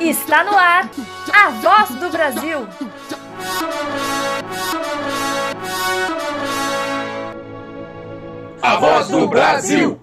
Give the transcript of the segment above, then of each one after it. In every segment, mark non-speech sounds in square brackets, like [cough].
Está no ar a voz do Brasil. A voz do Brasil.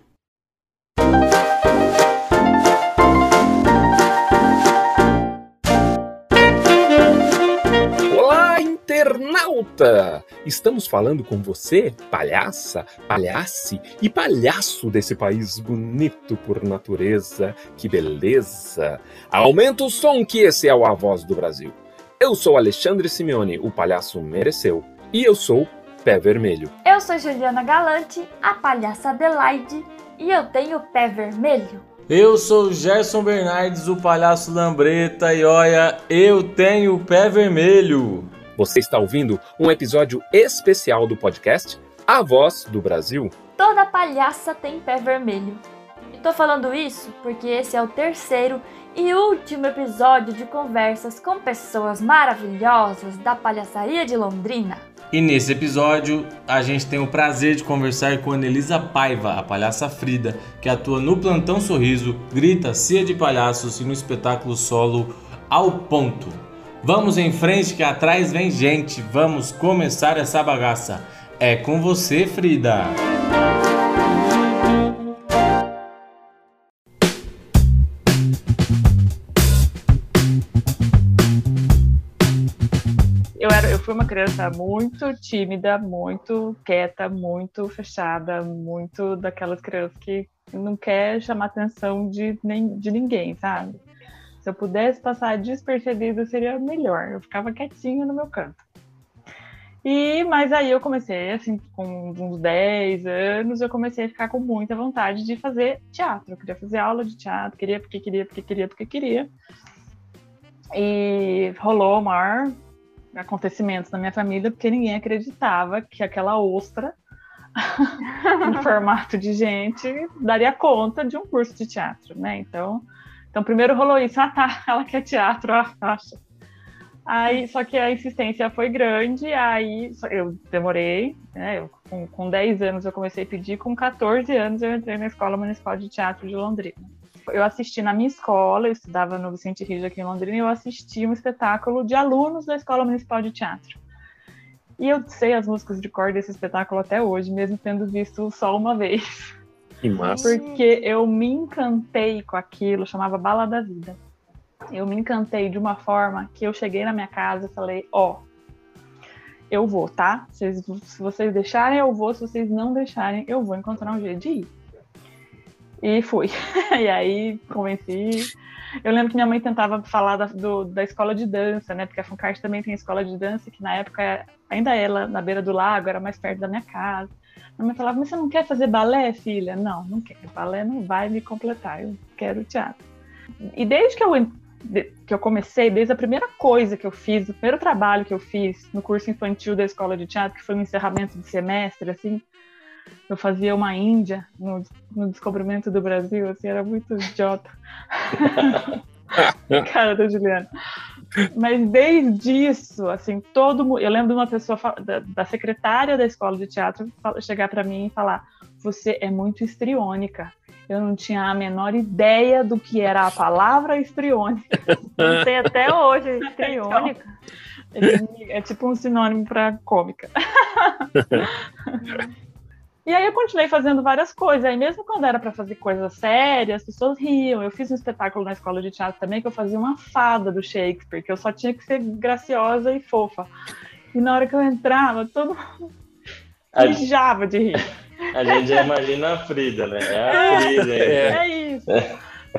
Olá, internauta! Estamos falando com você, palhaça, palhace e palhaço desse país bonito por natureza. Que beleza! Aumenta o som que esse é o A Voz do Brasil. Eu sou Alexandre Simeone, o palhaço mereceu, e eu sou Pé Vermelho. Eu sou Juliana Galante, a palhaça Adelaide, e eu tenho pé vermelho. Eu sou Gerson Bernardes, o palhaço Lambreta, e olha, eu tenho o pé vermelho. Você está ouvindo um episódio especial do podcast A Voz do Brasil. Toda palhaça tem pé vermelho. E tô falando isso porque esse é o terceiro e último episódio de conversas com pessoas maravilhosas da palhaçaria de Londrina. E nesse episódio, a gente tem o prazer de conversar com Anelisa Paiva, a palhaça Frida, que atua no Plantão Sorriso, grita Cia de Palhaços e no espetáculo solo Ao Ponto. Vamos em frente que atrás vem gente, vamos começar essa bagaça. É com você, Frida! eu era, eu fui uma criança muito tímida, muito quieta, muito fechada, muito daquelas crianças que não quer chamar atenção de, nem, de ninguém, sabe? Se eu pudesse passar despercebido seria melhor. Eu ficava quietinha no meu canto. E mas aí eu comecei assim com uns 10 anos, eu comecei a ficar com muita vontade de fazer teatro. Eu queria fazer aula de teatro, queria porque queria, porque queria, porque queria. E rolou o maior acontecimentos na minha família, porque ninguém acreditava que aquela ostra, [laughs] em formato de gente, daria conta de um curso de teatro, né? Então, então primeiro rolou isso, ah tá, [laughs] ela quer teatro, acha. Aí, só que a insistência foi grande, aí eu demorei, né? Eu, com, com 10 anos eu comecei a pedir, com 14 anos eu entrei na Escola Municipal de Teatro de Londrina eu assisti na minha escola, eu estudava no Vicente Rijo aqui em Londrina, e eu assisti um espetáculo de alunos da Escola Municipal de Teatro. E eu sei as músicas de cor desse espetáculo até hoje, mesmo tendo visto só uma [laughs] vez. Que massa. Porque eu me encantei com aquilo, chamava Bala da Vida. Eu me encantei de uma forma que eu cheguei na minha casa e falei, ó, oh, eu vou, tá? Se vocês deixarem, eu vou. Se vocês não deixarem, eu vou encontrar um jeito de ir. E fui. [laughs] e aí convenci. Eu lembro que minha mãe tentava falar da, do, da escola de dança, né? Porque a Funcart também tem escola de dança, que na época ainda ela na beira do lago, era mais perto da minha casa. Minha mãe falava, mas você não quer fazer balé, filha? Não, não quero. Balé não vai me completar, eu quero teatro. E desde que eu, que eu comecei, desde a primeira coisa que eu fiz, o primeiro trabalho que eu fiz no curso infantil da escola de teatro, que foi um encerramento de semestre, assim, eu fazia uma Índia no, no descobrimento do Brasil, assim, era muito idiota. [laughs] [laughs] Cara da Juliana. Mas desde isso, assim, todo mundo. Eu lembro de uma pessoa, da, da secretária da escola de teatro, chegar para mim e falar: Você é muito estriônica. Eu não tinha a menor ideia do que era a palavra estriônica. Não sei até hoje, [laughs] estriônica. É, é tipo um sinônimo para cômica. [laughs] E aí eu continuei fazendo várias coisas. Aí mesmo quando era para fazer coisas sérias, as pessoas riam. Eu fiz um espetáculo na escola de teatro também que eu fazia uma fada do Shakespeare, que eu só tinha que ser graciosa e fofa. E na hora que eu entrava, todo mundo mijava de rir. A gente já imagina a Frida, né? É a Frida. É, é isso.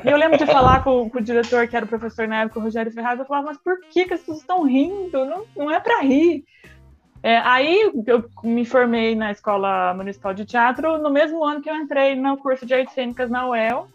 E eu lembro de falar com, com, o diretor, que era o professor na época, o Rogério Ferraz, eu falava, mas por que, que as pessoas estão rindo? Não, não é para rir. É, aí eu me formei na Escola Municipal de Teatro no mesmo ano que eu entrei no curso de artes cênicas na UEL.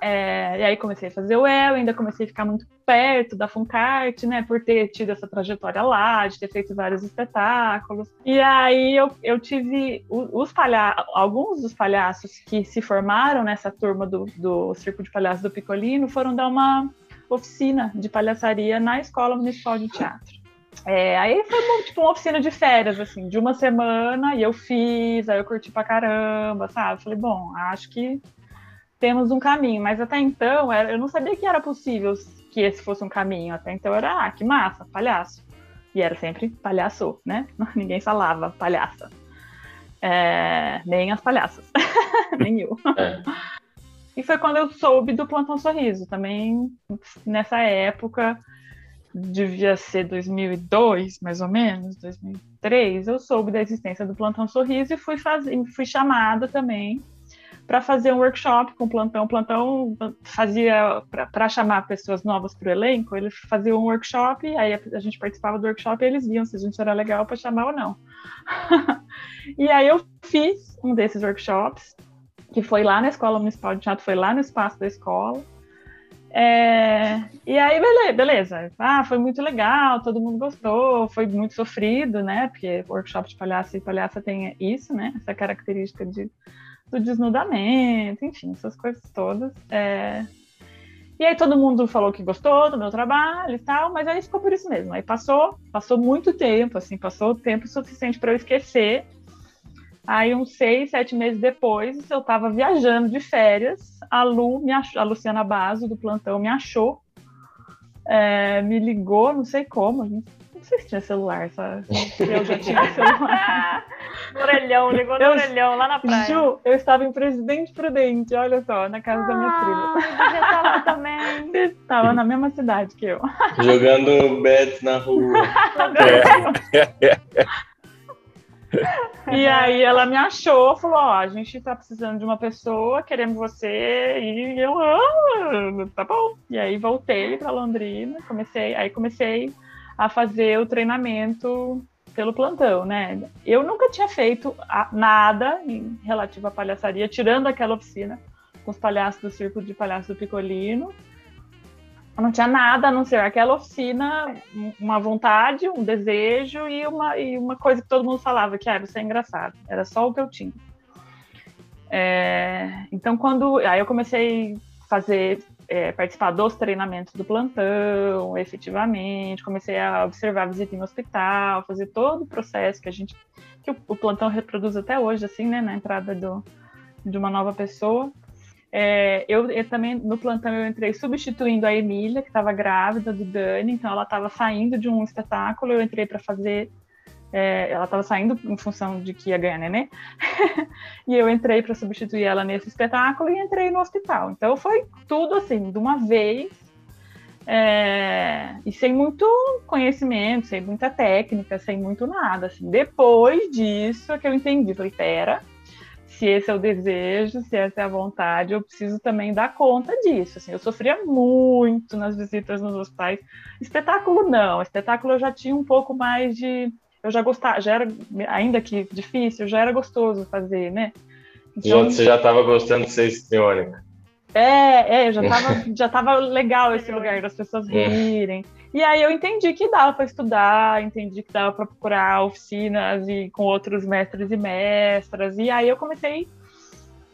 É, e aí comecei a fazer UEL, ainda comecei a ficar muito perto da Funcart, né, por ter tido essa trajetória lá, de ter feito vários espetáculos. E aí eu, eu tive os palhaços, alguns dos palhaços que se formaram nessa turma do, do Circo de Palhaços do Picolino foram dar uma oficina de palhaçaria na Escola Municipal de Teatro. É, aí foi tipo uma oficina de férias, assim, de uma semana, e eu fiz, aí eu curti pra caramba, sabe? Falei, bom, acho que temos um caminho, mas até então eu não sabia que era possível que esse fosse um caminho, até então era, ah, que massa, palhaço. E era sempre palhaço, né? [laughs] Ninguém falava palhaça. É, nem as palhaças, [laughs] nem eu. É. E foi quando eu soube do Plantão Sorriso, também nessa época devia ser 2002, mais ou menos, 2003, eu soube da existência do Plantão Sorriso e fui, fui chamada também para fazer um workshop com o Plantão. O Plantão fazia, para chamar pessoas novas para o elenco, ele fazia um workshop, aí a, gente participava do workshop e eles viam se a gente era legal para chamar ou não. [laughs] e aí eu fiz um desses workshops, que foi lá na Escola Municipal de Teatro, foi lá no espaço da escola. É, e aí, beleza, beleza. Ah, foi muito legal, todo mundo gostou, foi muito sofrido, né? Porque workshop de palhaço e palhaça tem isso, né? Essa característica de, do desnudamento, enfim, essas coisas todas. É... E aí todo mundo falou que gostou do meu trabalho e tal, mas aí ficou por isso mesmo. Aí passou, passou muito tempo, assim, passou tempo suficiente para eu esquecer Aí, uns seis, sete meses depois, eu estava viajando de férias. A Lu, me achou, a Luciana Basso, do plantão, me achou, é, me ligou, não sei como. Não sei se tinha celular, sabe? Eu já tinha celular. orelhão, ligou no eu, orelhão, lá na praia. Ju, eu estava em Presidente Prudente, olha só, na casa ah, da minha ah, prima. Você estava também. [laughs] Você estava na mesma cidade que eu. Jogando bets na rua. [laughs] é. [laughs] E aí ela me achou, falou, ó, a gente tá precisando de uma pessoa, queremos você, e eu, ah, tá bom. E aí voltei para Londrina, comecei, aí comecei a fazer o treinamento pelo plantão, né? Eu nunca tinha feito nada em relativo à palhaçaria, tirando aquela oficina com os palhaços do Círculo de Palhaço do Picolino, não tinha nada a não ser aquela oficina, uma vontade, um desejo e uma, e uma coisa que todo mundo falava, que ah, você é engraçado. Era só o que eu tinha. É, então, quando. Aí eu comecei a fazer, é, participar dos treinamentos do plantão, efetivamente, comecei a observar visita em hospital, fazer todo o processo que a gente. que o, o plantão reproduz até hoje, assim, né, na entrada do, de uma nova pessoa. É, eu, eu, também, no plantão, eu entrei substituindo a Emília, que estava grávida do Dani, então ela estava saindo de um espetáculo, eu entrei para fazer. É, ela estava saindo em função de que ia ganhar nenê, [laughs] e eu entrei para substituir ela nesse espetáculo e entrei no hospital. Então foi tudo assim, de uma vez, é, e sem muito conhecimento, sem muita técnica, sem muito nada. Assim. Depois disso é que eu entendi, falei, pera, se esse é o desejo, se essa é a vontade, eu preciso também dar conta disso. Assim, eu sofria muito nas visitas nos hospitais. Espetáculo não, espetáculo eu já tinha um pouco mais de, eu já gostava, já era ainda que difícil, já era gostoso fazer, né? Então, você já estava gostando de ser histriônica. É, é, já tava, já tava legal esse lugar das pessoas é. E aí eu entendi que dava para estudar, entendi que dava para procurar oficinas e com outros mestres e mestras. E aí eu comecei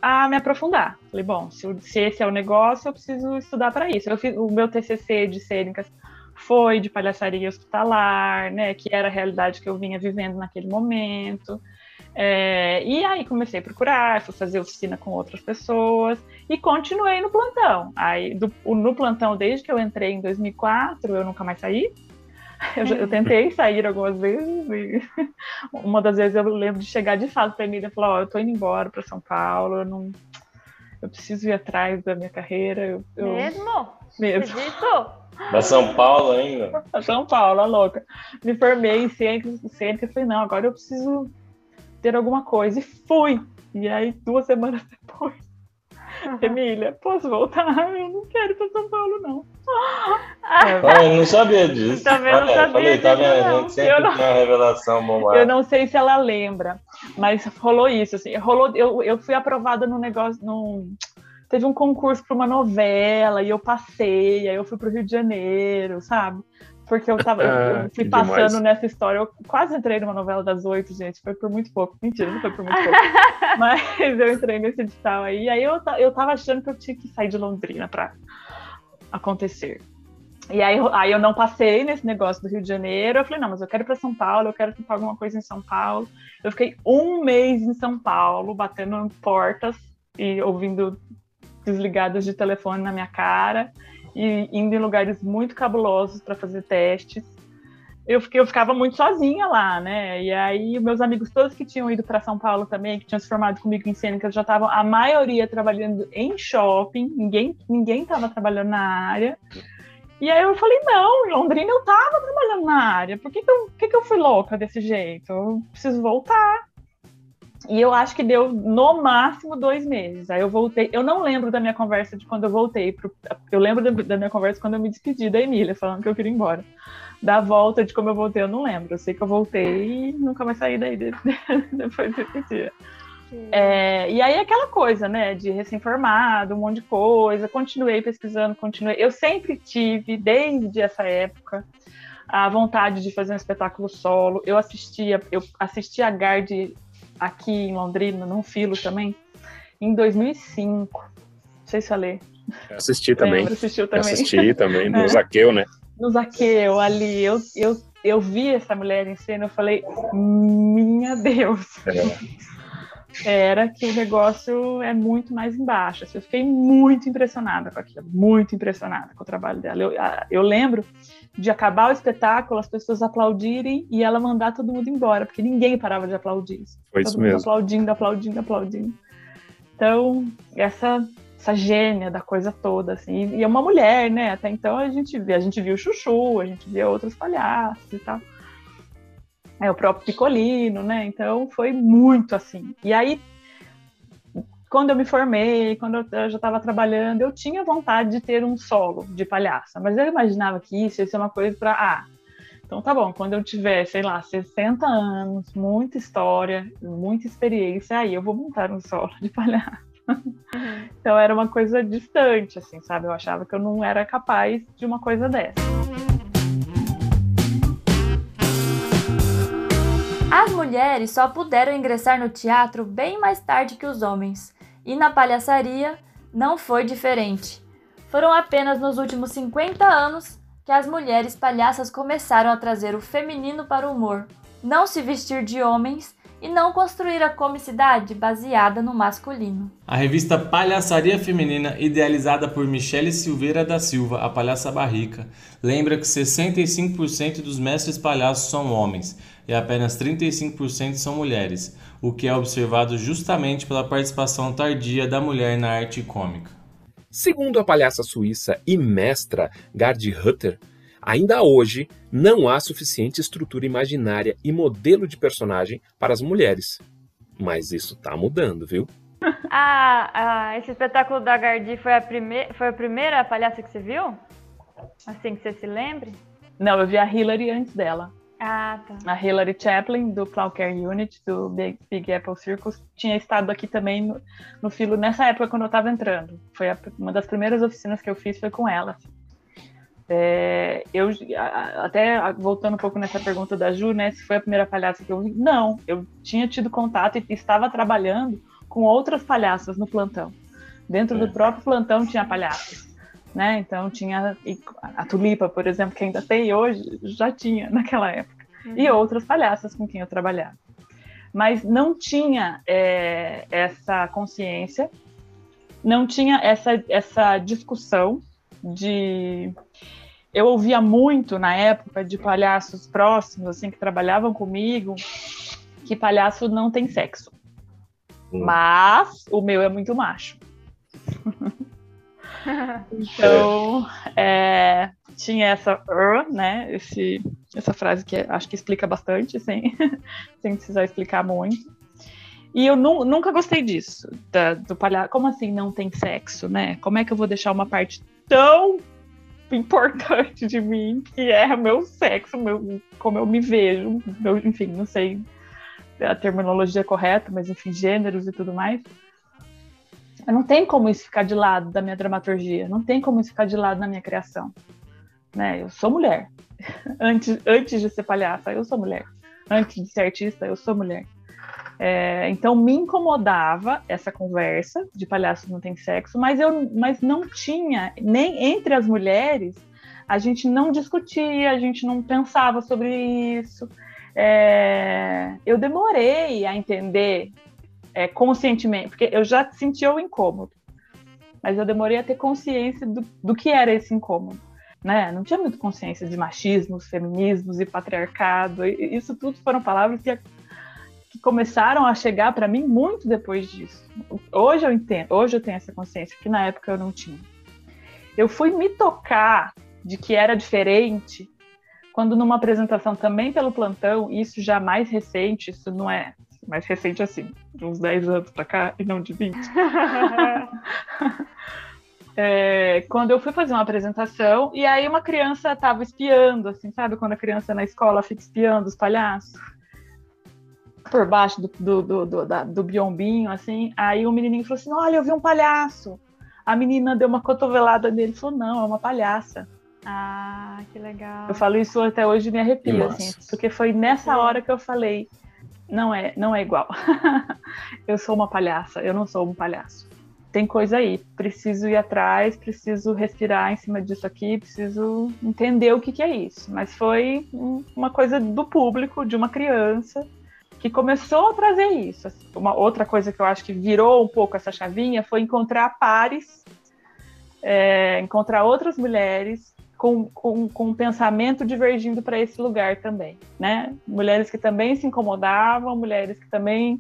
a me aprofundar. Falei, bom, se, se esse é o negócio, eu preciso estudar para isso. Eu fiz o meu TCC de cênicas foi de palhaçaria hospitalar, né, que era a realidade que eu vinha vivendo naquele momento. É, e aí comecei a procurar, fui fazer oficina com outras pessoas e continuei no plantão. Aí do, no plantão, desde que eu entrei em 2004, eu nunca mais saí. [laughs] Eu, eu tentei sair algumas vezes e [laughs] uma das vezes eu lembro de chegar de fato para Emília e falar: Ó, oh, eu tô indo embora para São Paulo, eu não. Eu preciso ir atrás da minha carreira. Eu, eu... Mesmo? Mesmo. Para São Paulo ainda? Para São Paulo, a louca. Me formei em ciência, ciência e falei: não, agora eu preciso ter alguma coisa. E fui. E aí, duas semanas [laughs] depois, uhum. Emília, posso voltar? [laughs] Eu não quero ir para São Paulo, não. Ah, [laughs] eu não sabia disso. Também não sabia falei, tá disso, tá vendo? A gente sempre não, tem uma revelação bombada. Eu não sei se ela lembra, mas rolou isso. Assim, rolou, eu, eu fui aprovada no negócio. Num, teve um concurso para uma novela e eu passei, aí eu fui para o Rio de Janeiro, sabe? Porque eu tava, eu fui passando demais. nessa história. Eu quase entrei numa novela das oito, gente. Foi por muito pouco. Mentira, não foi por muito pouco. [laughs] Mas eu entrei nesse edital aí. Aí eu, eu tava achando que eu tinha que sair de Londrina pra acontecer. E aí, aí eu não passei nesse negócio do Rio de Janeiro. Eu falei, não, mas eu quero ir para São Paulo, eu quero tentar alguma coisa em São Paulo. Eu fiquei um mês em São Paulo, batendo em portas e ouvindo desligadas de telefone na minha cara e indo em lugares muito cabulosos para fazer testes. Eu, fiquei, eu ficava muito sozinha lá, né? E aí, meus amigos todos que tinham ido para São Paulo também, que tinham se formado comigo em cênicas, já estavam, a maioria trabalhando em shopping, ninguém estava trabalhando na área. E aí eu falei, não, em Londrina eu tava trabalhando na área, por que, que, eu, que, que eu fui louca desse jeito? Eu preciso voltar. E eu acho que deu no máximo dois meses. Aí eu voltei. Eu não lembro da minha conversa de quando eu voltei. Pro, eu lembro da, minha conversa quando eu me despedi da Emília, falando que eu queria ir embora. Da volta de como eu voltei, eu não lembro. Eu sei que eu voltei e nunca mais saí daí [laughs] depois desse dia. É, e aí aquela coisa, né, de recém-formado, um monte de coisa, continuei pesquisando, continuei. Eu sempre tive, desde essa época, a vontade de fazer um espetáculo solo. Eu assistia, eu assistia a Gard aqui em Londrina, num filo também, em 2005. Não sei se eu falei. assisti também. assistiu também. assisti também, [laughs] no é. Zaqueu, né? No Zaqueu, ali. Eu, eu, eu vi essa mulher em cena, eu falei, minha Deus. É era que o negócio é muito mais embaixo. Assim, eu fiquei muito impressionada com aquilo, muito impressionada com o trabalho dela. Eu, eu lembro de acabar o espetáculo, as pessoas aplaudirem e ela mandar todo mundo embora, porque ninguém parava de aplaudir. Foi todo isso mesmo. Aplaudindo, aplaudindo, aplaudindo. Então, essa essa gênia da coisa toda, assim, e é uma mulher, né? Até então a gente via, a gente viu o Chuchu, a gente via outros palhaços e tal é, o próprio Picolino, né? Então foi muito assim. E aí, quando eu me formei, quando eu já estava trabalhando, eu tinha vontade de ter um solo de palhaça, mas eu imaginava que isso ia ser uma coisa para. Ah, então tá bom, quando eu tiver, sei lá, 60 anos, muita história, muita experiência, aí eu vou montar um solo de palhaço. Uhum. Então era uma coisa distante, assim, sabe? Eu achava que eu não era capaz de uma coisa dessa. As mulheres só puderam ingressar no teatro bem mais tarde que os homens, e na palhaçaria não foi diferente. Foram apenas nos últimos 50 anos que as mulheres palhaças começaram a trazer o feminino para o humor, não se vestir de homens e não construir a comicidade baseada no masculino. A revista Palhaçaria Feminina, idealizada por Michele Silveira da Silva, a palhaça barrica, lembra que 65% dos mestres palhaços são homens e apenas 35% são mulheres, o que é observado justamente pela participação tardia da mulher na arte cômica. Segundo a palhaça suíça e mestra Gard Hutter, ainda hoje não há suficiente estrutura imaginária e modelo de personagem para as mulheres. Mas isso está mudando, viu? [laughs] Ah, ah, esse espetáculo da Gardi foi a, prime foi a primeira palhaça que você viu? Assim que você se lembre? Não, eu vi a Hillary antes dela. Ah, tá. A Hilary Chaplin, do Care Unit, do Big, Big, Apple Circus, tinha estado aqui também no, no filo nessa época quando eu estava entrando. Foi a, uma das primeiras oficinas que eu fiz foi com ela. É, eu até voltando um pouco nessa pergunta da Ju, né? Se foi a primeira palhaça que eu vi? Não, eu tinha tido contato e estava trabalhando com outras palhaças no plantão. Dentro é. do próprio plantão tinha palhaças né? Então tinha a Tulipa, por exemplo, que ainda tem hoje, já tinha naquela época. Uhum. E outras palhaças com quem eu trabalhava. Mas não tinha é, essa consciência, não tinha essa, essa discussão de. Eu ouvia muito na época de palhaços próximos, assim, que trabalhavam comigo, que palhaço não tem sexo. Hum. Mas o meu é muito macho. [laughs] Então, é, tinha essa né? Esse, essa frase que acho que explica bastante, sem, [laughs] sem precisar explicar muito. E eu nu, nunca gostei disso, da, do palhaço. Como assim não tem sexo, né? Como é que eu vou deixar uma parte tão [laughs] importante de mim, que é meu sexo, meu, como eu me vejo, meu, enfim, não sei a terminologia correta, mas enfim, gêneros e tudo mais não tem como isso ficar de lado da minha dramaturgia, não tem como isso ficar de lado na minha criação. Né? Eu sou mulher. [laughs] antes, antes de ser palhaça, eu sou mulher. Antes de ser artista, eu sou mulher. É, então me incomodava essa conversa de palhaço não tem sexo, mas eu mas não tinha nem entre as mulheres a gente não discutia, a gente não pensava sobre isso. É, eu demorei a entender é, conscientemente, porque eu já sentia o incômodo, mas eu demorei a ter consciência do, do que era esse incômodo. Né? Não tinha muito consciência de machismos, feminismos e patriarcado. Isso tudo foram palavras que começaram a chegar para mim muito depois disso. Hoje eu entendo, hoje eu tenho essa consciência que na época eu não tinha. Eu fui me tocar de que era diferente quando numa apresentação também pelo plantão, isso já mais recente, isso não é mais recente assim, de uns 10 anos para cá e não de 20. [laughs] é, quando eu fui fazer uma apresentação e aí uma criança estava espiando, assim, sabe? Quando a criança na escola fica espiando os palhaços por baixo do, do, do, do, da, do biombinho, assim. Aí o menininho falou assim: Olha, eu vi um palhaço. A menina deu uma cotovelada nele e falou: Não, é uma palhaça. Ah, que legal. Eu falo isso até hoje e me arrepio, assim, porque foi nessa hora que eu falei: Não é, não é igual. [laughs] eu sou uma palhaça, eu não sou um palhaço tem coisa aí, preciso ir atrás, preciso respirar em cima disso aqui, preciso entender o que, que é isso. Mas foi uma coisa do público, de uma criança, que começou a trazer isso. Uma outra coisa que eu acho que virou um pouco essa chavinha foi encontrar pares, é, encontrar outras mulheres com, com, com um pensamento divergindo para esse lugar também, né? Mulheres que também se incomodavam, mulheres que também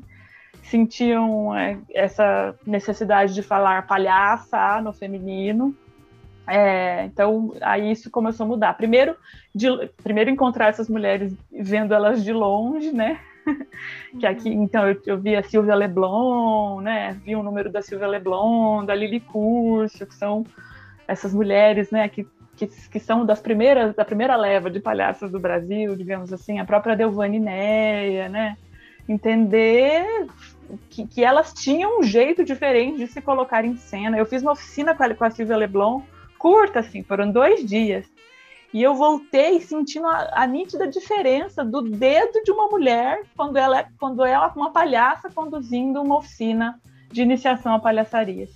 sentiam é, essa necessidade de falar palhaça no feminino. É, então, aí isso começou a mudar. Primeiro, de, primeiro encontrar essas mulheres vendo elas de longe, né? [laughs] que aqui, então, eu, eu vi a Silvia Leblon, né? Vi o número da Silvia Leblon, da Lili Curso, que são essas mulheres, né? Que, que, que, são das primeiras, da primeira leva de palhaças do Brasil, digamos assim, a própria Delvane Neia, né? Entender que, que, elas tinham um jeito diferente de se colocar em cena. Eu fiz uma oficina com a, com a Silvia Leblon, curta, assim, foram dois dias. E eu voltei sentindo a, a, nítida diferença do dedo de uma mulher quando ela, é, quando ela uma palhaça conduzindo uma oficina de iniciação à palhaçaria.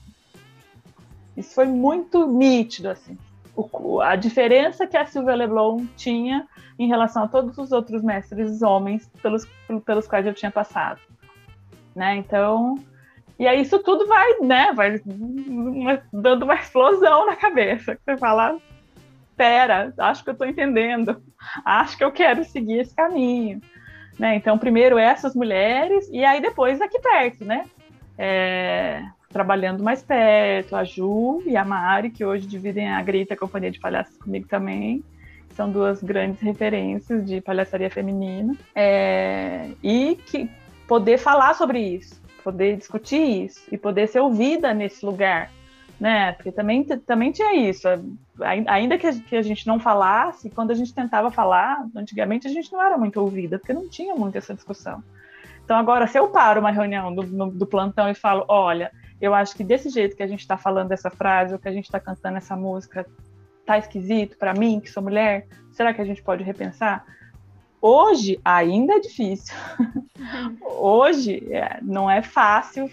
Isso foi muito nítido, assim. O, a diferença que a Silvia Leblon tinha em relação a todos os outros mestres homens pelos, pelos quais eu tinha passado né? Então, e aí isso tudo vai, né? Vai dando uma explosão na cabeça. Você fala, pera, acho que eu estou entendendo, acho que eu quero seguir esse caminho. Né? Então, primeiro essas mulheres, e aí depois aqui perto, né? É, trabalhando mais perto, a Ju e a Mari, que hoje dividem a Grita a Companhia de Palhaços comigo também. São duas grandes referências de palhaçaria feminina. É, e que poder falar sobre isso, poder discutir isso e poder ser ouvida nesse lugar, né? Porque também, também tinha isso. Ainda que a, que a gente não falasse, quando a gente tentava falar, antigamente a gente não era muito ouvida, porque não tinha muito essa discussão. Então, agora, se eu paro uma reunião do, do plantão e falo: olha, eu acho que desse jeito que a gente está falando essa frase, ou que a gente está cantando essa música, tá esquisito para mim, que sou mulher, será que a gente pode repensar? Hoje ainda é difícil. Hoje é, não é fácil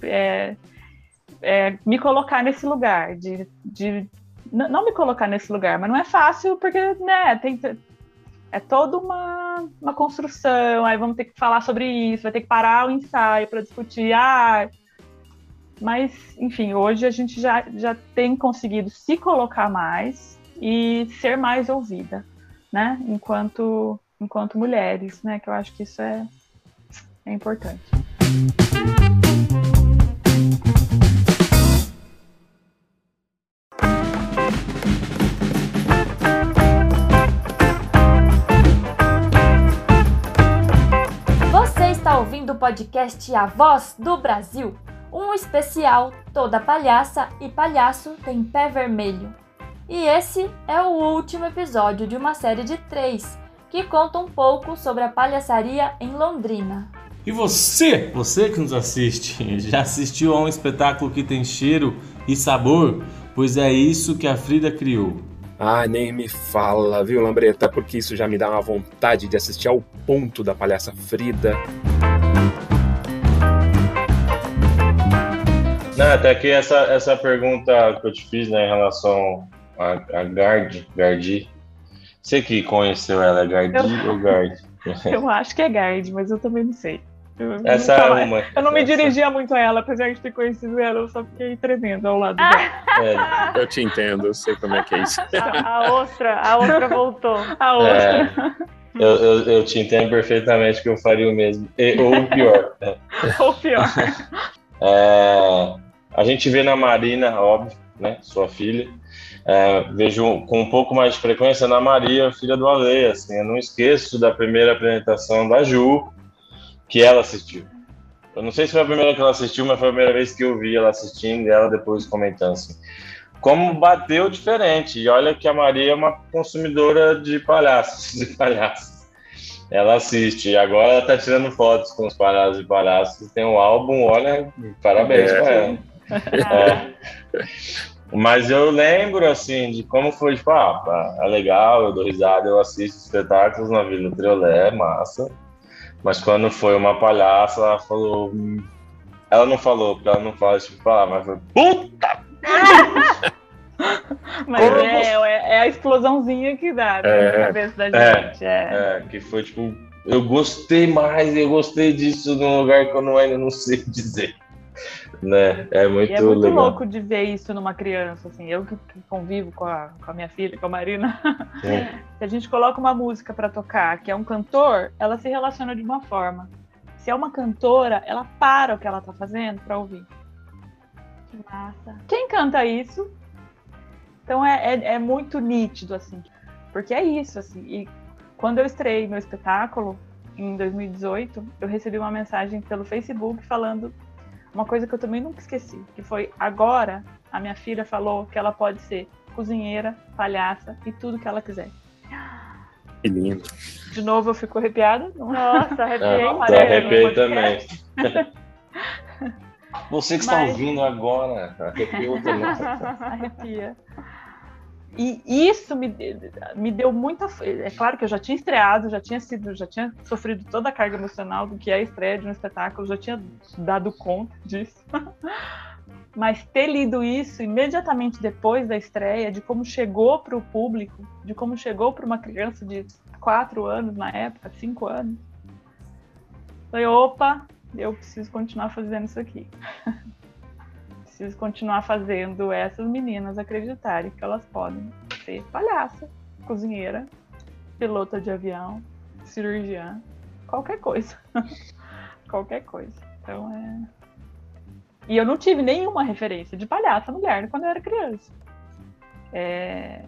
é, é, me colocar nesse lugar, de, de não me colocar nesse lugar, mas não é fácil porque né, tem, é toda uma, uma construção, aí vamos ter que falar sobre isso, vai ter que parar o ensaio para discutir. Ah, mas, enfim, hoje a gente já, já tem conseguido se colocar mais e ser mais ouvida, né? Enquanto enquanto mulheres, né? Que eu acho que isso é, é importante. Você está ouvindo o podcast A Voz do Brasil, um especial Toda Palhaça e Palhaço tem Pé Vermelho. E esse é o último episódio de uma série de três que conta um pouco sobre a palhaçaria em Londrina. E você, você que nos assiste, [laughs] já assistiu a um espetáculo que tem cheiro e sabor? Pois é isso que a Frida criou. Ah, nem me fala, viu, Lambreta? Porque isso já me dá uma vontade de assistir ao ponto da palhaça Frida. Não, até que essa, essa pergunta que eu te fiz né, em relação a, a Gard, Gardi. Você que conheceu ela, Gardi eu, ou Gard? [laughs] Eu acho que é Gard, mas eu também não sei. Eu, essa é uma. Eu não me dirigia muito a ela, apesar de ter conhecido ela, eu só fiquei tremendo ao lado dela. [laughs] É, eu te entendo, eu sei como é que é isso. [laughs] A, a outra, a outra voltou. A outra. É, eu, eu, eu, te entendo perfeitamente que eu faria o mesmo. E, ou pior. ou pior. É, a gente vê na Marina, óbvio, né? Sua filha. É, vejo com um pouco mais de frequência na Maria, filha do Ale. Assim, eu não esqueço da primeira apresentação da Ju, que ela assistiu. Eu não sei se foi a primeira que ela assistiu, mas foi a primeira vez que eu vi ela assistindo e ela depois comentando assim. Como bateu diferente. E olha que a Maria é uma consumidora de palhaços, [laughs] de palhaços. Ela assiste. E agora ela tá tirando fotos com os palhaços e palhaços. Tem um álbum, olha, parabéns é. pra ela. [laughs] É. Mas eu lembro, assim, de como foi, tipo, ah, é legal, eu dou risada, eu assisto espetáculos na Vila Triolé, massa. Mas quando foi uma palhaça, ela falou. Ela não falou, porque ela não fala tipo palavra, mas foi. Puta! [laughs] mas é, é, é, a explosãozinha que dá né, é, na cabeça da é, gente. É, é, que foi tipo. Eu gostei mais, eu gostei disso num lugar que eu não, ainda não sei [laughs] dizer né? É muito, e é muito legal. louco de ver isso numa criança, assim. Eu que convivo com a, com a minha filha, com a Marina, [laughs] é. se a gente coloca uma música para tocar, que é um cantor, ela se relaciona de uma forma. Se é uma cantora, ela para o que ela tá fazendo para ouvir. Que massa. Quem canta isso? Então é, é, é muito nítido, assim. Porque é isso, assim. E quando eu estreiei meu espetáculo, em 2018, eu recebi uma mensagem pelo Facebook falando uma coisa que eu também nunca esqueci, que foi agora a minha filha falou que ela pode ser cozinheira, palhaça e tudo que ela quiser. Que lindo. De novo eu fico arrepiada. Nossa, [laughs] arrepiei. Ah, tá arrepiei também. Você que Mas... está ouvindo agora, arrepiou também. Arrepia. [laughs] E isso me, me deu muita. É claro que eu já tinha estreado, já tinha sido, já tinha sofrido toda a carga emocional do que é a estreia de um espetáculo, já tinha dado conta disso. [laughs] Mas ter lido isso imediatamente depois da estreia, de como chegou para o público, de como chegou para uma criança de quatro anos na época, cinco anos, falei: opa, eu preciso continuar fazendo isso aqui. [laughs] preciso continuar fazendo essas meninas acreditarem que elas podem ser palhaça, cozinheira, pilota de avião, cirurgiã, qualquer coisa. [laughs] qualquer coisa. Então é. E eu não tive nenhuma referência de palhaça mulher quando eu era criança. É...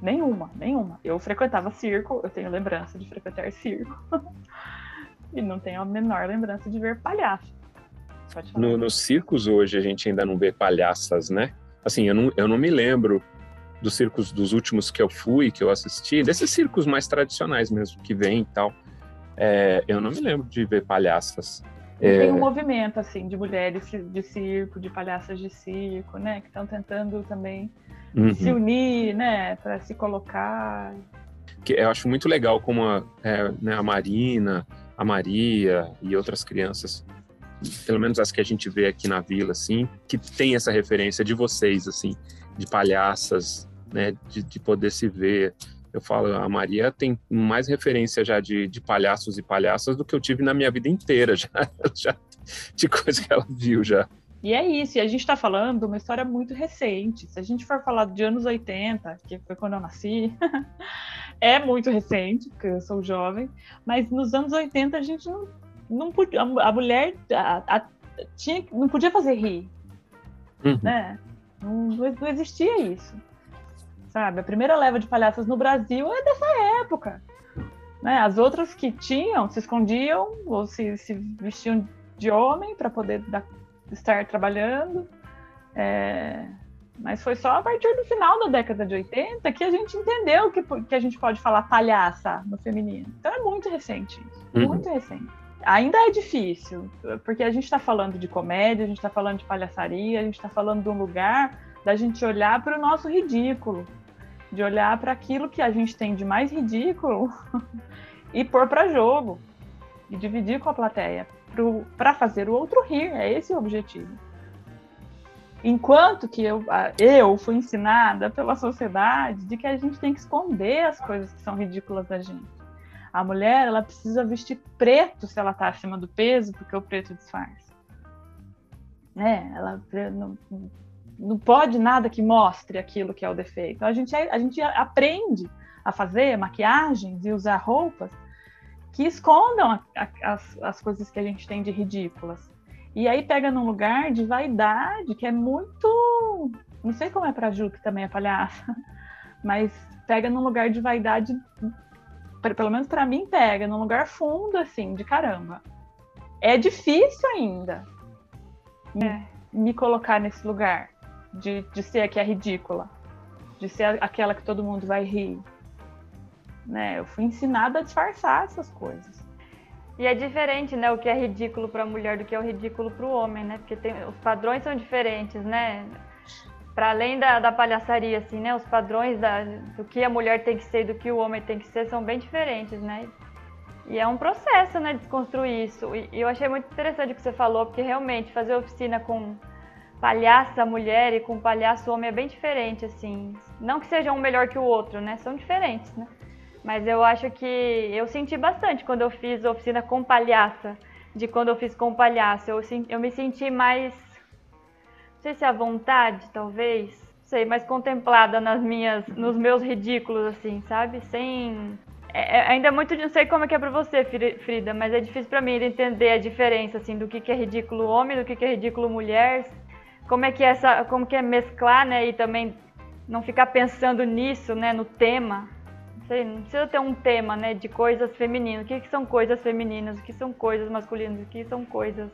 Nenhuma, nenhuma. Eu frequentava circo, eu tenho lembrança de frequentar circo. [laughs] e não tenho a menor lembrança de ver palhaço. No, nos circos hoje a gente ainda não vê palhaças, né? Assim, eu não, eu não me lembro dos circos dos últimos que eu fui, que eu assisti, desses circos mais tradicionais mesmo, que vem e tal. É, eu não me lembro de ver palhaças. É... Tem um movimento, assim, de mulheres de circo, de palhaças de circo, né? Que estão tentando também uhum. se unir, né? Para se colocar. Que eu acho muito legal como a, é, né, a Marina, a Maria e outras crianças pelo menos as que a gente vê aqui na vila, assim, que tem essa referência de vocês, assim, de palhaças, né, de, de poder se ver. Eu falo, a Maria tem mais referência já de, de palhaços e palhaças do que eu tive na minha vida inteira, [laughs] já, já de coisa que ela viu já. E é isso, e a gente está falando uma história muito recente. Se a gente for falar de anos 80, que foi quando eu nasci, [laughs] é muito recente, porque eu sou jovem, mas nos anos 80 a gente não não podia, a mulher a, a, tinha, não podia fazer rir, uhum. né? Não, não existia isso, sabe? A primeira leva de palhaças no Brasil é dessa época, né? As outras que tinham se escondiam ou se, se vestiam de homem para poder dar, estar trabalhando. É, mas foi só a partir do final da década de 80 que a gente entendeu que, que a gente pode falar palhaça no feminino. Então é muito recente isso, uhum. muito recente ainda é difícil, porque a gente está falando de comédia, a gente está falando de palhaçaria, a gente está falando de um lugar da gente olhar para o nosso ridículo, de olhar para aquilo que a gente tem de mais ridículo [laughs] e pôr para jogo, e dividir com a plateia, para fazer o outro rir, é esse o objetivo. Enquanto que eu, eu fui ensinada pela sociedade de que a gente tem que esconder as coisas que são ridículas da gente. A mulher, ela precisa vestir preto se ela está acima do peso, porque o preto disfarça. Né? Ela não, não pode nada que mostre aquilo que é o defeito. Então, a gente, a gente aprende a fazer maquiagens e usar roupas que escondam a, a, as, as coisas que a gente tem de ridículas. E aí pega num lugar de vaidade que é muito. Não sei como é pra Ju, que também é palhaça, [laughs] mas pega num lugar de vaidade, pelo menos para mim, pega num lugar fundo, assim, de caramba. É difícil ainda é. me colocar nesse lugar de, de ser a que é ridícula, de ser aquela que todo mundo vai rir. Né? Eu fui ensinada a disfarçar essas coisas. E é diferente, né, o que é ridículo para a mulher do que é o ridículo para o homem, né? Porque tem, os padrões são diferentes, né? Para além da, da palhaçaria, assim, né? Os padrões da, do que a mulher tem que ser e do que o homem tem que ser são bem diferentes, né? E é um processo, né, desconstruir isso. E, e eu achei muito interessante o que você falou, porque realmente fazer oficina com palhaça mulher e com palhaço homem é bem diferente, assim. Não que seja um melhor que o outro, né? São diferentes, né? Mas eu acho que eu senti bastante quando eu fiz oficina com palhaça, de quando eu fiz com palhaço. Eu, eu me senti mais, sei se é a vontade, talvez, não sei, mais contemplada nas minhas, nos meus ridículos, assim, sabe? Sem é, é, ainda é muito, não sei como é que é pra você, Frida, mas é difícil para mim entender a diferença, assim, do que, que é ridículo homem, do que, que é ridículo mulher, como é que é essa, como que é mesclar, né, e também não ficar pensando nisso, né, no tema, sei, não precisa ter um tema, né, de coisas femininas. O que, que são coisas femininas? O que são coisas masculinas? O que são coisas?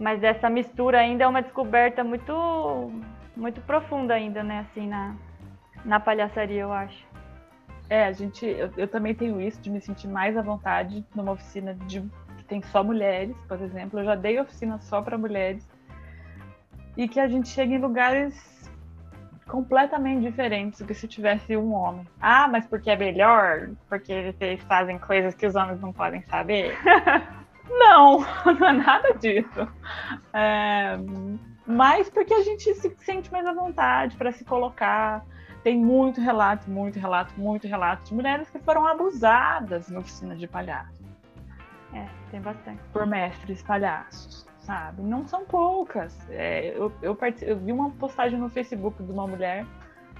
Mas essa mistura ainda é uma descoberta muito, muito profunda ainda, né, assim, na, na palhaçaria, eu acho. É, a gente, eu, eu também tenho isso de me sentir mais à vontade numa oficina de que tem só mulheres, por exemplo. Eu já dei oficina só para mulheres e que a gente chega em lugares completamente diferentes do que se tivesse um homem. Ah, mas porque é melhor? Porque eles fazem coisas que os homens não podem saber? [laughs] não, [laughs] não é nada disso. É, mas porque a gente se sente mais à vontade para se colocar. Tem muito relato, muito relato, muito relato de mulheres que foram abusadas em oficinas de palhaço. É, tem bastante. Por mestres palhaços sabe? Não são poucas. É, eu, eu, eu vi uma postagem no Facebook de uma mulher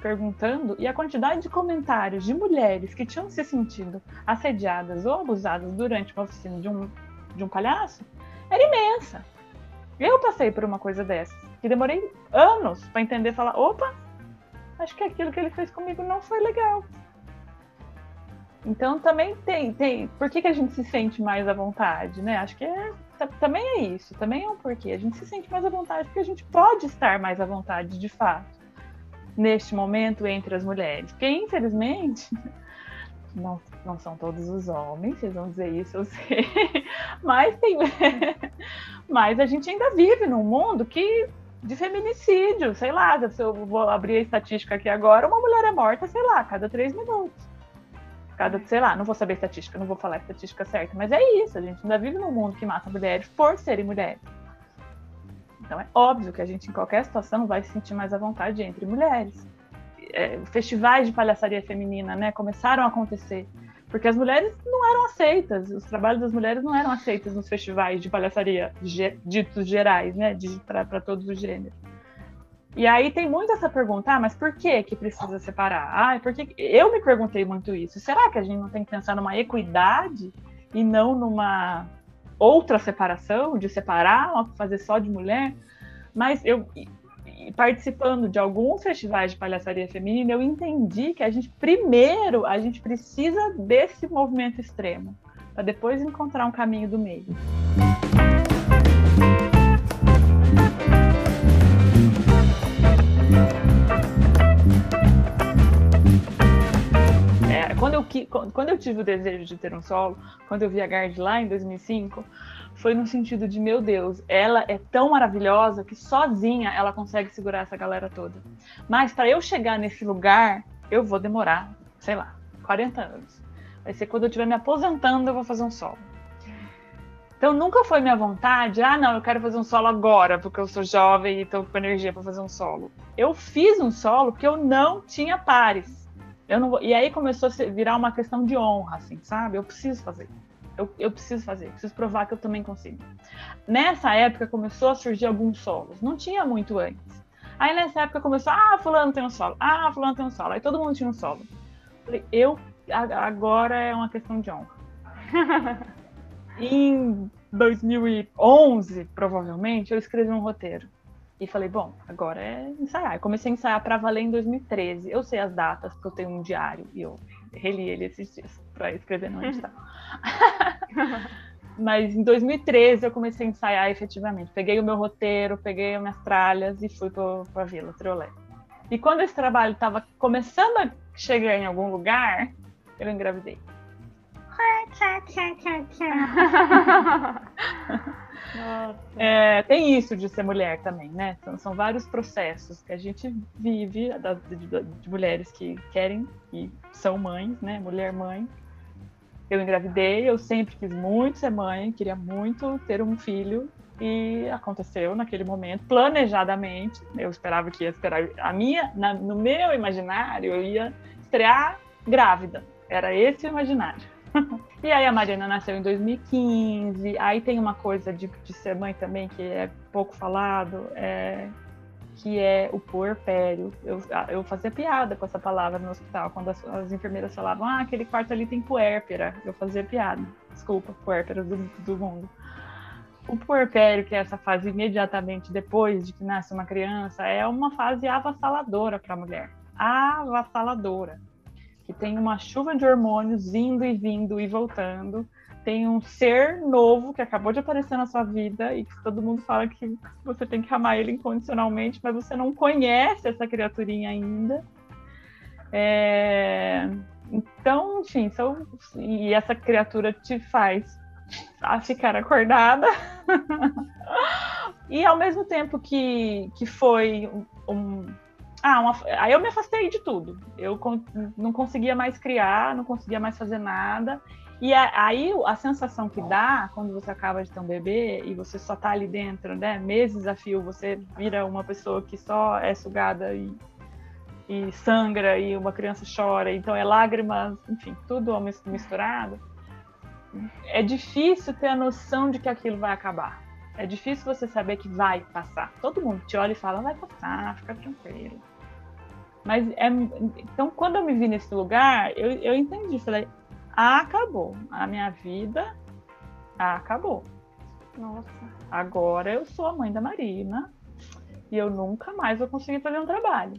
perguntando e a quantidade de comentários de mulheres que tinham se sentido assediadas ou abusadas durante uma oficina de um, de um palhaço era imensa. Eu passei por uma coisa dessas, que demorei anos para entender, falar, opa, acho que aquilo que ele fez comigo não foi legal. Então também tem, tem. Por que, que a gente se sente mais à vontade, né? Acho que é, também é isso, também é um porquê. A gente se sente mais à vontade porque a gente pode estar mais à vontade, de fato, neste momento entre as mulheres. Porque, infelizmente, não, não são todos os homens, vocês vão dizer isso, eu sei. [laughs] Mas tem. [laughs] Mas a gente ainda vive num mundo que de feminicídio, sei lá, se eu vou abrir a estatística aqui agora, uma mulher é morta, sei lá, cada três minutos cada, sei lá, não vou saber estatística, não vou falar a estatística certa, mas é isso, a gente ainda vive num mundo que mata mulheres por serem mulheres. Então é óbvio que a gente, em qualquer situação, vai se sentir mais à vontade entre mulheres. É, festivais de palhaçaria feminina, né, começaram a acontecer porque as mulheres não eram aceitas, os trabalhos das mulheres não eram aceitos nos festivais de palhaçaria ditos gerais, né, para todos os gêneros. E aí tem muito essa pergunta, ah, mas por que que precisa separar? Ah, porque eu me perguntei muito isso. Será que a gente não tem que pensar numa equidade e não numa outra separação, de separar, fazer só de mulher? Mas eu participando de alguns festivais de palhaçaria feminina, eu entendi que a gente primeiro a gente precisa desse movimento extremo para depois encontrar um caminho do meio. quando eu, quando eu tive o desejo de ter um solo, quando eu vi a Gard lá em 2005, foi no sentido de, meu Deus, ela é tão maravilhosa que sozinha ela consegue segurar essa galera toda. Mas para eu chegar nesse lugar, eu vou demorar, sei lá, 40 anos. Vai ser quando eu estiver me aposentando, eu vou fazer um solo. Então nunca foi minha vontade, ah, não, eu quero fazer um solo agora, porque eu sou jovem e estou com energia para fazer um solo. Eu fiz um solo porque eu não tinha pares. Eu não, e aí começou a virar uma questão de honra, assim, sabe? Eu preciso fazer. Eu, eu preciso fazer, eu preciso provar que eu também consigo. Nessa época começou a surgir alguns solos, não tinha muito antes. Aí nessa época começou, ah, fulano tem um solo, ah, fulano tem um solo. Aí todo mundo tinha um solo. Falei, eu, agora é uma questão de honra. [laughs] em 2011, provavelmente, eu escrevi um roteiro. E falei, bom, agora é ensaiar. Eu comecei a ensaiar para valer em 2013. Eu sei as datas, porque eu tenho um diário e eu reli ele esses dias para escrever no edital. [laughs] [laughs] Mas em 2013 eu comecei a ensaiar efetivamente. Peguei o meu roteiro, peguei as minhas tralhas e fui para a Vila Triolé. E quando esse trabalho estava começando a chegar em algum lugar, eu engravidei. [laughs] É, tem isso de ser mulher também, né? São, são vários processos que a gente vive de, de, de, mulheres que querem e são mães, né? Mulher mãe. Eu engravidei, eu sempre quis muito ser mãe, queria muito ter um filho e aconteceu naquele momento, planejadamente. Eu esperava que ia esperar a minha, na, no meu imaginário, eu ia estrear grávida. Era esse o imaginário. [laughs] e aí a Mariana nasceu em 2015. Aí tem uma coisa de, de ser mãe também que é pouco falado, é, que é o puerpério. Eu, eu fazia piada com essa palavra no hospital, quando as, as enfermeiras falavam, ah, aquele quarto ali tem puérpera. Eu fazia piada. Desculpa, puérpera do, do mundo. O puerpério, que é essa fase imediatamente depois de que nasce uma criança, é uma fase avassaladora para a mulher. Avassaladora que tem uma chuva de hormônios indo e vindo e voltando. Tem um ser novo que acabou de aparecer na sua vida e que todo mundo fala que você tem que amar ele incondicionalmente, mas você não conhece essa criaturinha ainda. É... Então, enfim, são... e essa criatura te faz a ficar acordada. [laughs] e ao mesmo tempo que, que foi um, ah, uma... aí eu me afastei de tudo. Eu não conseguia mais criar, não conseguia mais fazer nada. E aí a sensação que dá quando você acaba de ter um bebê e você só tá ali dentro, né? Meses a fio, você vira uma pessoa que só é sugada e, e sangra e uma criança chora, então é lágrimas, enfim, tudo misturado. É difícil ter a noção de que aquilo vai acabar. É difícil você saber que vai passar. Todo mundo te olha e fala, vai passar, fica tranquilo. Mas é, então, quando eu me vi nesse lugar, eu, eu entendi. Falei, acabou. A minha vida acabou. Nossa. Agora eu sou a mãe da Marina e eu nunca mais vou conseguir fazer um trabalho.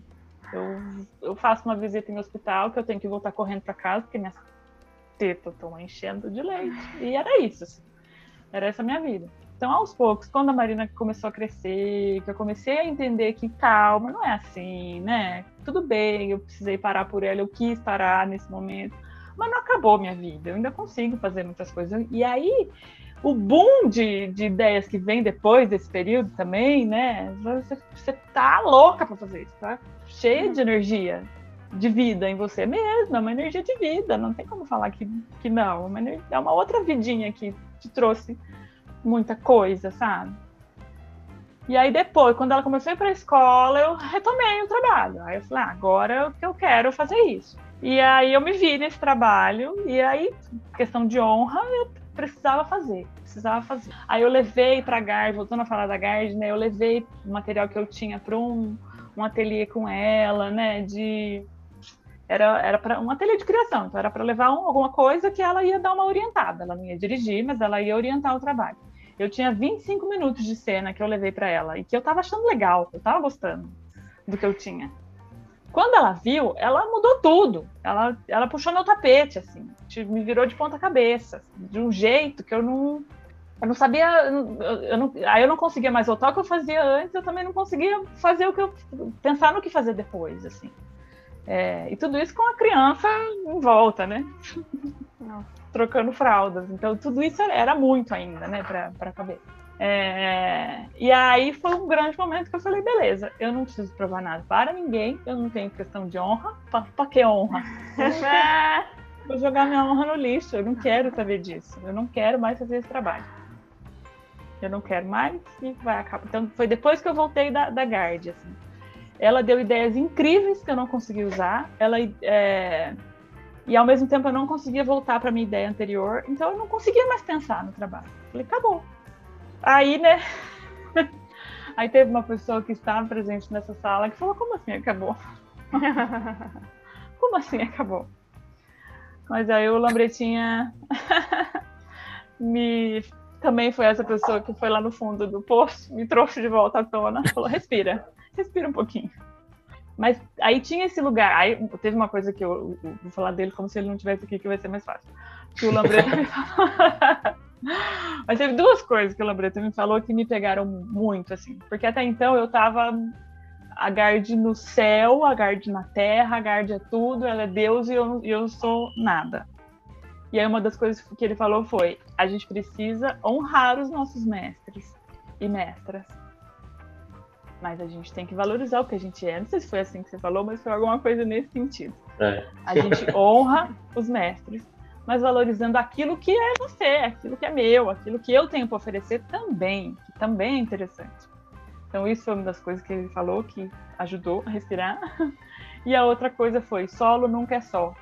Eu, eu faço uma visita em hospital que eu tenho que voltar correndo para casa porque minhas tetas estão enchendo de leite. E era isso. Assim. Era essa a minha vida. Então, aos poucos, quando a Marina começou a crescer, que eu comecei a entender que calma, não é assim, né? Tudo bem, eu precisei parar por ela, eu quis parar nesse momento, mas não acabou minha vida, eu ainda consigo fazer muitas coisas. E aí, o boom de, de ideias que vem depois desse período também, né? Você, você tá louca para fazer isso, tá? Cheia de energia, de vida em você mesmo, é uma energia de vida, não tem como falar que, que não. É uma, é uma outra vidinha que te trouxe muita coisa, sabe? E aí depois, quando ela começou a ir para a escola, eu retomei o trabalho. Aí eu falei, ah, agora eu quero fazer isso. E aí eu me vi nesse trabalho e aí, questão de honra, eu precisava fazer, precisava fazer. Aí eu levei para a Gard, voltando a falar da Gard, né, eu levei o material que eu tinha para um, um ateliê com ela, né, de era era para um ateliê de criação, então era para levar um, alguma coisa que ela ia dar uma orientada, ela não ia dirigir, mas ela ia orientar o trabalho. Eu tinha 25 minutos de cena que eu levei para ela e que eu tava achando legal, eu tava gostando do que eu tinha. Quando ela viu, ela mudou tudo. Ela, ela puxou meu tapete, assim, me virou de ponta cabeça, de um jeito que eu não, eu não sabia, eu não, aí eu não conseguia mais voltar o que eu fazia antes, eu também não conseguia fazer o que eu pensar no que fazer depois, assim. É, e tudo isso com a criança em volta, né? [laughs] Trocando fraldas. Então, tudo isso era muito ainda, né, para caber. É, e aí foi um grande momento que eu falei: beleza, eu não preciso provar nada para ninguém, eu não tenho questão de honra. Para que honra? [laughs] [laughs] Vou jogar minha honra no lixo, eu não quero saber disso, eu não quero mais fazer esse trabalho. eu não quero mais e vai acabar. Então, foi depois que eu voltei da, da Guard, assim. Ela deu ideias incríveis que eu não consegui usar. Ela é... e ao mesmo tempo eu não conseguia voltar para minha ideia anterior, então eu não conseguia mais pensar no trabalho. Falei, acabou. Aí, né? [laughs] Aí teve uma pessoa que estava presente nessa sala que falou: Como assim acabou? [laughs] Como assim acabou? Mas aí o Lambretinha [laughs] me também foi essa pessoa que foi lá no fundo do poço, me trouxe de volta à tona, falou: respira, respira um pouquinho. Mas aí tinha esse lugar. Aí teve uma coisa que eu, eu vou falar dele como se ele não tivesse aqui, que vai ser mais fácil. Que o Lambreta me falou. Mas teve duas coisas que o Lambreta me falou que me pegaram muito, assim. Porque até então eu tava a Gard no céu, a Gard na terra, a Gard é tudo, ela é Deus e eu, eu sou nada. E aí uma das coisas que ele falou foi: a gente precisa honrar os nossos mestres e mestras. Mas a gente tem que valorizar o que a gente é. Não sei se foi assim que você falou, mas foi alguma coisa nesse sentido. É. A gente honra os mestres, mas valorizando aquilo que é você, aquilo que é meu, aquilo que eu tenho para oferecer também, que também é interessante. Então, isso foi uma das coisas que ele falou que ajudou a respirar. [laughs] E a outra coisa foi: solo nunca é só.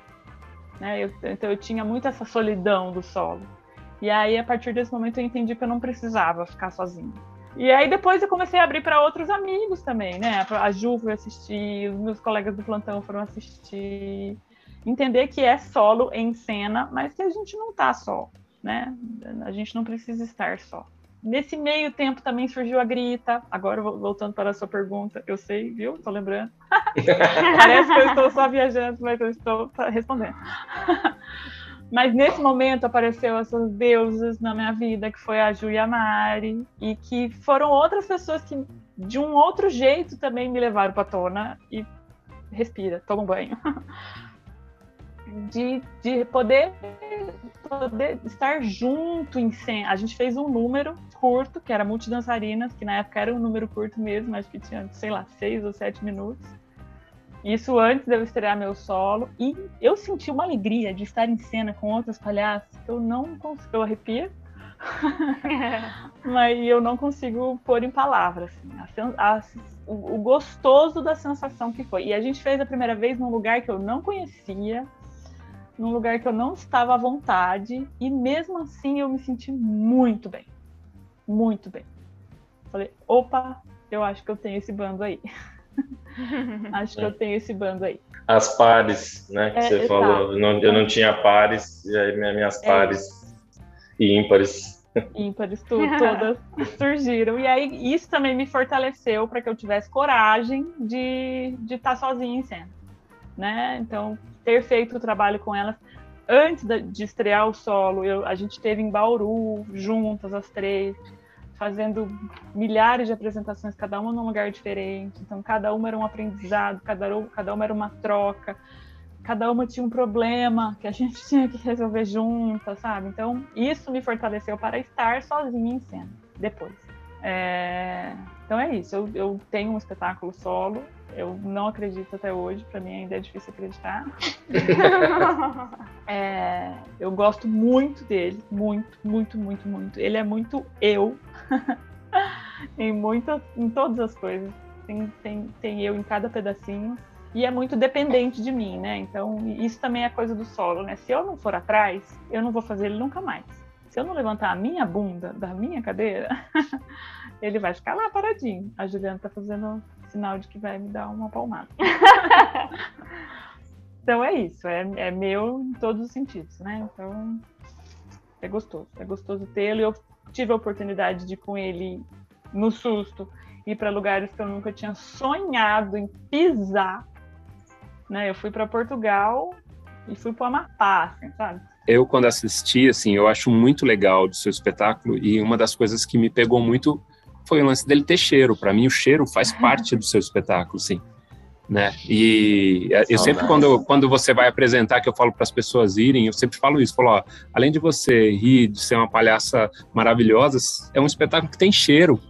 Né? Eu, então, eu tinha muito essa solidão do solo. E aí, a partir desse momento, eu entendi que eu não precisava ficar sozinha. E aí, depois, eu comecei a abrir para outros amigos também, né? A Ju foi assistir, os meus colegas do plantão foram assistir. Entender que é solo em cena, mas que a gente não tá só, né? A gente não precisa estar só. Nesse meio tempo também surgiu a grita. Agora, voltando para a sua pergunta, eu sei, viu? Estou lembrando. [laughs] Parece que eu estou só viajando, mas eu estou respondendo. [laughs] mas nesse momento apareceu essas deusas na minha vida, que foi a Ju e a Mari, e que foram outras pessoas que, de um outro jeito, também me levaram para tona e respira, toma um banho [laughs] de, de poder, poder estar junto em cena. A gente fez um número curto, que era multidançarinas, que na época era um número curto mesmo, acho que tinha, sei lá, seis ou sete minutos. Isso antes de eu estrear meu solo. E eu senti uma alegria de estar em cena com outros palhaços que eu não consigo. Eu arrepio. [laughs] mas eu não consigo pôr em palavras. Assim, a, a, o, o gostoso da sensação que foi. E a gente fez a primeira vez num lugar que eu não conhecia num lugar que eu não estava à vontade e mesmo assim eu me senti muito bem. Muito bem. Falei, opa, eu acho que eu tenho esse bando aí. [laughs] acho que é. eu tenho esse bando aí. As pares, né, que é, você falou. Eu não, eu não tinha pares, e aí minhas é pares e ímpares. Ímpares, tudo, todas [laughs] surgiram. E aí isso também me fortaleceu para que eu tivesse coragem de estar de tá sozinha em cena. Né? Então, ter feito o trabalho com elas antes de estrear o solo. Eu, a gente teve em Bauru, juntas, as três, fazendo milhares de apresentações, cada uma num lugar diferente. Então, cada uma era um aprendizado, cada, cada uma era uma troca, cada uma tinha um problema que a [laughs] gente tinha que resolver juntas, sabe? Então, isso me fortaleceu para estar sozinha em cena depois. É... Então é isso. Eu, eu tenho um espetáculo solo eu não acredito até hoje, para mim ainda é difícil acreditar. [laughs] é, eu gosto muito dele, muito, muito, muito, muito. Ele é muito eu [laughs] em, muito, em todas as coisas. Tem, tem, tem eu em cada pedacinho. E é muito dependente de mim, né? Então, isso também é coisa do solo, né? Se eu não for atrás, eu não vou fazer ele nunca mais. Se eu não levantar a minha bunda da minha cadeira, [laughs] ele vai ficar lá paradinho. A Juliana tá fazendo sinal de que vai me dar uma palmada. [laughs] então é isso, é, é meu em todos os sentidos, né? Então é gostoso, é gostoso tê-lo. Eu tive a oportunidade de ir com ele no susto ir para lugares que eu nunca tinha sonhado em pisar. Né? Eu fui para Portugal e fui para o Amapá, assim, sabe? Eu, quando assisti, assim, eu acho muito legal do seu espetáculo e uma das coisas que me pegou muito foi o lance dele ter cheiro. Para mim, o cheiro faz parte do seu espetáculo, sim. Né? E eu sempre, quando, quando você vai apresentar, que eu falo para as pessoas irem, eu sempre falo isso: falo, ó, além de você rir, de ser uma palhaça maravilhosa, é um espetáculo que tem cheiro.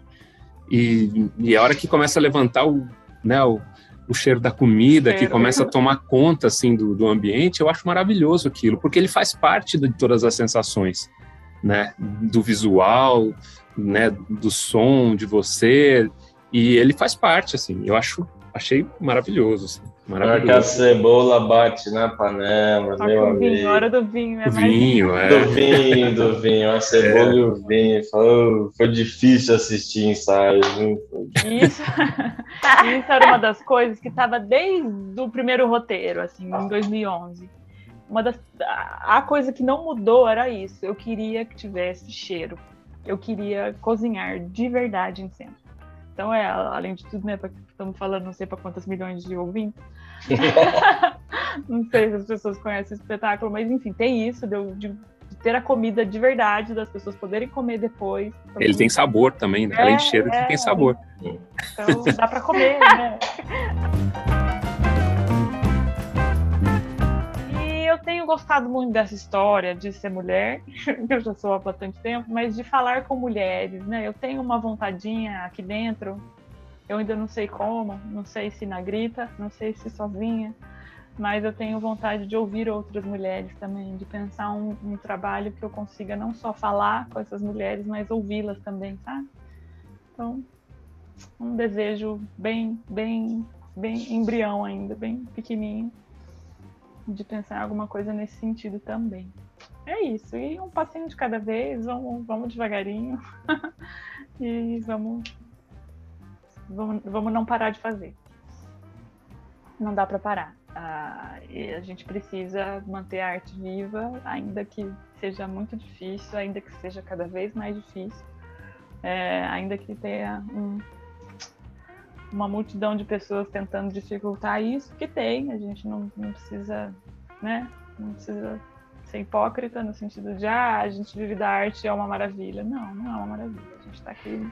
E, e a hora que começa a levantar o, né, o, o cheiro da comida, que começa a tomar conta assim do, do ambiente, eu acho maravilhoso aquilo, porque ele faz parte de todas as sensações. né, do visual, né, do som de você, e ele faz parte, assim, eu acho, achei maravilhoso, assim, maravilhoso. que a cebola bate na panela, Só meu amigo. Vinho, hora do vinho, é vinho, é. Do vinho, do vinho, a cebola é. e o vinho, foi, foi difícil assistir ensaio, Isso, [laughs] isso era uma das coisas que estava desde o primeiro roteiro, assim, em 2011 uma das a coisa que não mudou era isso. Eu queria que tivesse cheiro. Eu queria cozinhar de verdade em cena. Então é, além de tudo, né, estamos falando não sei para quantas milhões de ouvintes. [laughs] não sei se as pessoas conhecem o espetáculo, mas enfim, tem isso de, de, de ter a comida de verdade, das pessoas poderem comer depois. Ele tem sabor também, né? É, Além de cheiro, é, ele tem sabor. Então dá para comer, né? [laughs] tenho gostado muito dessa história de ser mulher, [laughs] eu já sou há bastante tempo, mas de falar com mulheres, né? Eu tenho uma vontadinha aqui dentro, eu ainda não sei como, não sei se na grita, não sei se sozinha, mas eu tenho vontade de ouvir outras mulheres também, de pensar um, um trabalho que eu consiga não só falar com essas mulheres, mas ouvi-las também, sabe? Então, um desejo bem, bem, bem embrião ainda, bem pequenininho de pensar em alguma coisa nesse sentido também. É isso. E um passinho de cada vez, vamos, vamos devagarinho. [laughs] e vamos, vamos, vamos não parar de fazer. Não dá para parar. Ah, e a gente precisa manter a arte viva, ainda que seja muito difícil, ainda que seja cada vez mais difícil, é, ainda que tenha um, uma multidão de pessoas tentando dificultar isso, que tem, a gente não, não precisa, né? Não precisa ser hipócrita no sentido de ah, a gente vive da arte é uma maravilha. Não, não é uma maravilha. A gente está aqui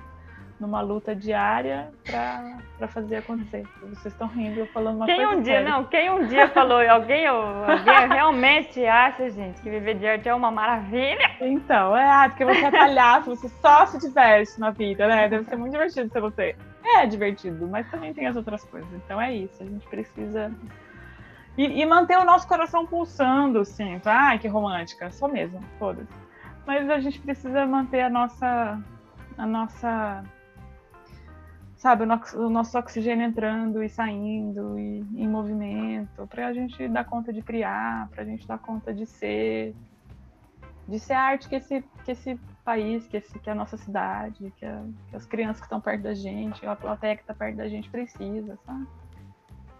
numa luta diária para fazer acontecer. Vocês estão rindo, eu falando uma quem coisa um dia, séria. não, quem um dia falou, [laughs] alguém, alguém realmente acha, gente, que viver de arte é uma maravilha? Então, é, porque você é palhaço, você só se diverte na vida, né? Deve ser muito divertido ser você. É divertido, mas também tem as outras coisas. Então é isso, a gente precisa e, e, manter o nosso coração pulsando, assim. Ai, que romântica. Sou mesmo, foda-se. Mas a gente precisa manter a nossa. A nossa. Sabe, o nosso, o nosso oxigênio entrando e saindo e em movimento, para a gente dar conta de criar, para a gente dar conta de ser. De ser a arte que esse, que esse país, que, esse, que a nossa cidade, que, a, que as crianças que estão perto da gente, a plateia que está perto da gente precisa, sabe?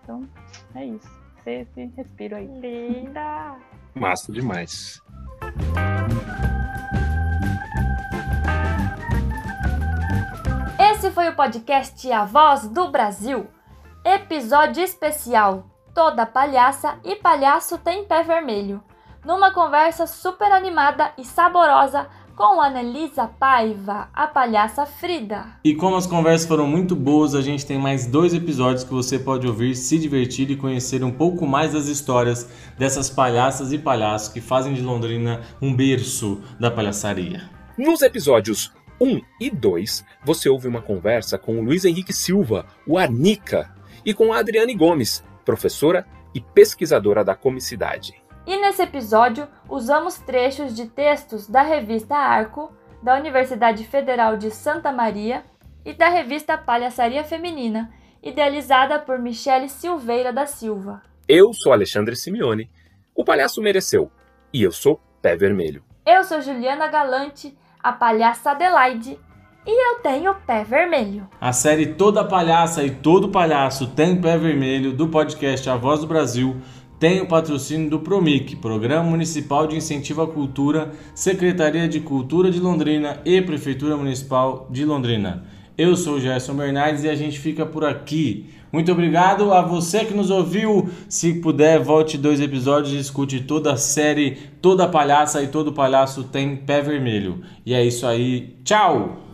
Então, é isso ter esse respiro aí. Linda! [laughs] Massa demais. Esse foi o podcast A Voz do Brasil. Episódio especial. Toda palhaça e palhaço tem pé vermelho. Numa conversa super animada e saborosa com Annelisa Paiva, a palhaça Frida. E como as conversas foram muito boas, a gente tem mais dois episódios que você pode ouvir, se divertir e conhecer um pouco mais das histórias dessas palhaças e palhaços que fazem de Londrina um berço da palhaçaria. Nos episódios 1 e 2, você ouve uma conversa com o Luiz Henrique Silva, o Anica, e com a Adriane Gomes, professora e pesquisadora da comicidade. E nesse episódio usamos trechos de textos da revista Arco, da Universidade Federal de Santa Maria e da revista Palhaçaria Feminina, idealizada por Michele Silveira da Silva. Eu sou Alexandre Simeone. O palhaço mereceu. E eu sou Pé Vermelho. Eu sou Juliana Galante, a palhaça Adelaide. E eu tenho pé vermelho. A série Toda Palhaça e Todo Palhaço tem pé vermelho do podcast A Voz do Brasil tem o patrocínio do PROMIC, Programa Municipal de Incentivo à Cultura, Secretaria de Cultura de Londrina e Prefeitura Municipal de Londrina. Eu sou Gerson Bernardes e a gente fica por aqui. Muito obrigado a você que nos ouviu. Se puder, volte dois episódios e escute toda a série. Toda palhaça e todo palhaço tem pé vermelho. E é isso aí. Tchau!